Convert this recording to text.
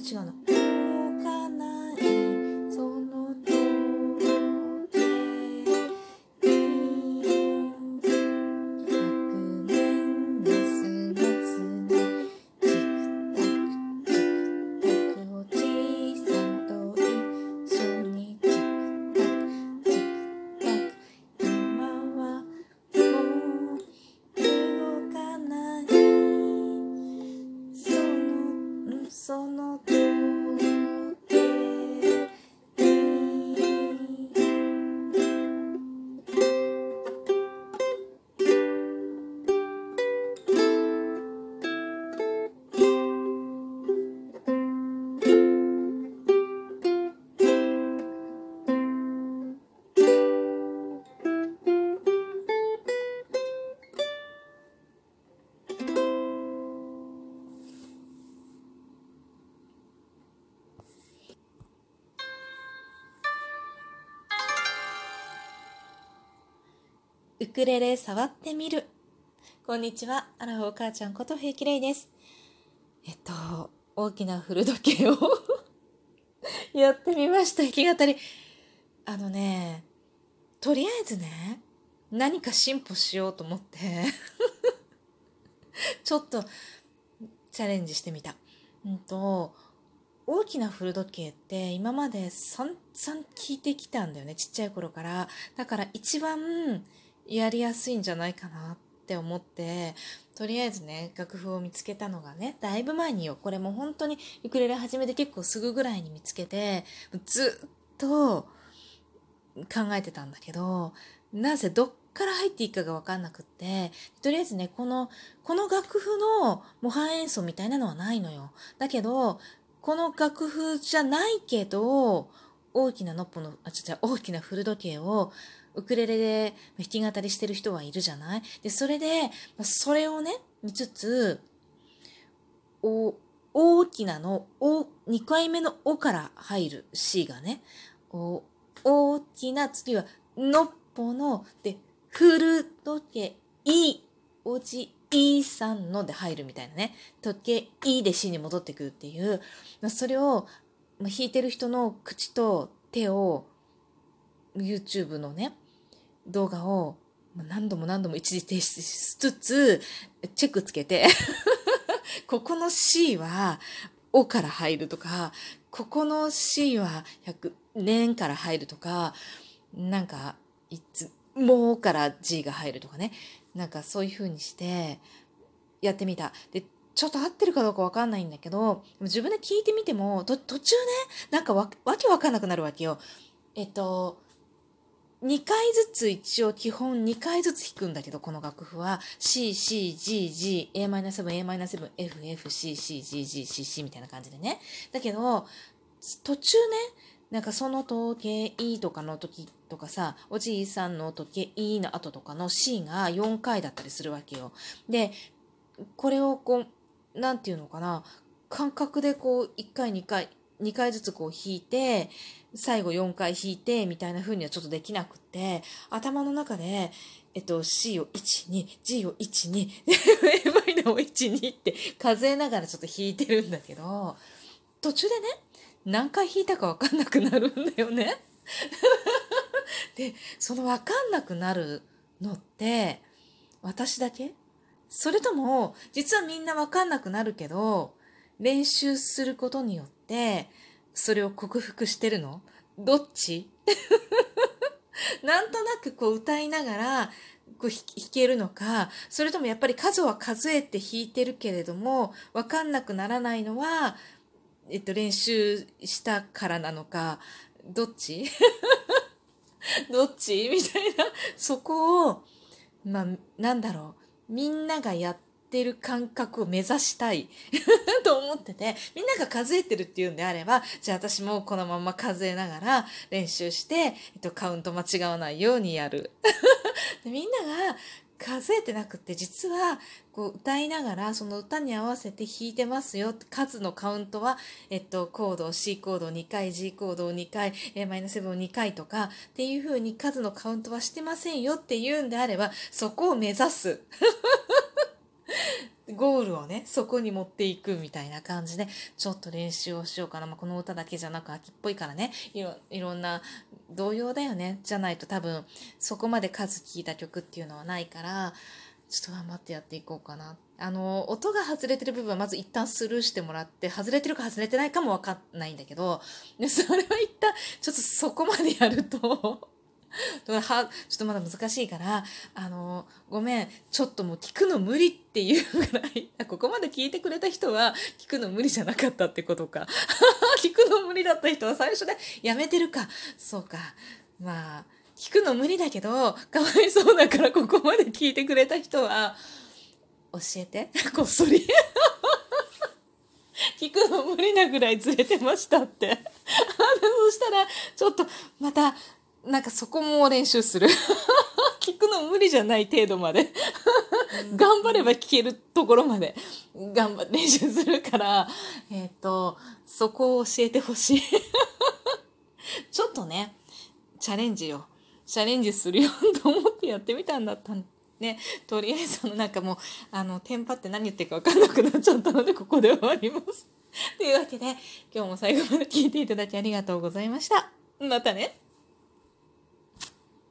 違うなウクレレ触ってみる。こんにちは。アラフォー母ちゃんこと平気レイです。えっと、大きな古時計を やってみました。弾き語り。あのね、とりあえずね、何か進歩しようと思って、ちょっとチャレンジしてみた。うんと、大きな古時計って今まで散々聞いてきたんだよね。ちっちゃい頃から。だから一番やりやすいんじゃないかなって思って、とりあえずね、楽譜を見つけたのがね、だいぶ前によ。これも本当にウクレレ始めて結構すぐぐらいに見つけて、ずっと考えてたんだけど、なぜどっから入っていいかがわかんなくって、とりあえずね、この、この楽譜の模範演奏みたいなのはないのよ。だけど、この楽譜じゃないけど、大きなのっぽの、あ、ちょ、大きな古時計を、ウクレレで弾き語りしてる人はいるじゃない？で、それで、それをね、見つつ、お、大きなの、お、2回目のおから入る C がね、お、大きな次は、のっぽの、で、古時計、い、おじ、いさんので入るみたいなね。時計、いで C に戻ってくるっていう、それを、弾いてる人の口と手を、YouTube のね、動画を何度も何度も一時停止しつつ、チェックつけて、ここの C は、O から入るとか、ここの C は100年から入るとか、なんか、いつ、もうから G が入るとかね。なんかそういう風にして、やってみた。で、ちょっと合ってるかどうかわかんないんだけど、自分で聞いてみても、途中ね、なんかわ、わけわかんなくなるわけよ。えっと、2回ずつ一応基本2回ずつ弾くんだけど、この楽譜は C, C, G, G, A-7, A-7, F, F, C, C, G, G, C, C みたいな感じでね。だけど、途中ね、なんかその時計とかの時とかさ、おじいさんの時計の後とかの C が4回だったりするわけよ。で、これをこう、なんていうのかな、感覚でこう、1回2回、2回ずつこう弾いて、最後4回弾いて、みたいな風にはちょっとできなくって、頭の中で、えっと、C を1、2、G を1、2、A マイナーを1、2って数えながらちょっと弾いてるんだけど、途中でね、何回弾いたかわかんなくなるんだよね。で、そのわかんなくなるのって、私だけ？それとも、実はみんなわかんなくなるけど、練習することによって、それを克服してるの？どっち？なんとなくこう歌いながらこう弾けるのか、それともやっぱり数は数えて弾いてるけれども、わかんなくならないのは、えっと、練習したからなのか、どっち？どっち？みたいな、そこを、まあ、なんだろう、みんながやってってる感覚を目指したい と思ってて、みんなが数えてるっていうんであれば、じゃあ私もこのまま数えながら練習して、えっと、カウント間違わないようにやる。みんなが数えてなくて、実は、こう、歌いながら、その歌に合わせて弾いてますよ。数のカウントは、えっと、コード、C コード2回、G コードを2回、A マイナス7を2回とか、っていう風に数のカウントはしてませんよっていうんであれば、そこを目指す。ゴールをね、そこに持っていくみたいな感じで、ちょっと練習をしようかな。まあ、この歌だけじゃなく秋っぽいからね、いろいろんな童謡だよね。じゃないと多分、そこまで数聴いた曲っていうのはないから、ちょっと頑張ってやっていこうかな。あの、音が外れてる部分はまず一旦スルーしてもらって、外れてるか外れてないかもわかんないんだけど、でそれは一旦、ちょっとそこまでやるとは、ちょっとまだ難しいから、あの、ごめん、ちょっともう聞くの無理っていうぐらい、ここまで聞いてくれた人は聞くの無理じゃなかったってことか。聞くの無理だった人は最初でやめてるか。そうか。まあ、聞くの無理だけど、かわいそうだからここまで聞いてくれた人は、教えて。こっそり。聞くの無理なぐらいずれてましたって。そしたら、ちょっと、また、なんかそこも練習する。聞くの無理じゃない程度まで頑張れば聞けるところまで頑張練習するから、えっ、ー、と、そこを教えてほしい ちょっとね、チャレンジよ。チャレンジするよと思ってやってみたんだったね。とりあえず、なんかもう、あの、テンパって何言ってるか分かんなくなっちゃったので、ここで終わります。というわけで、今日も最後まで聞いていただきありがとうございました。またね。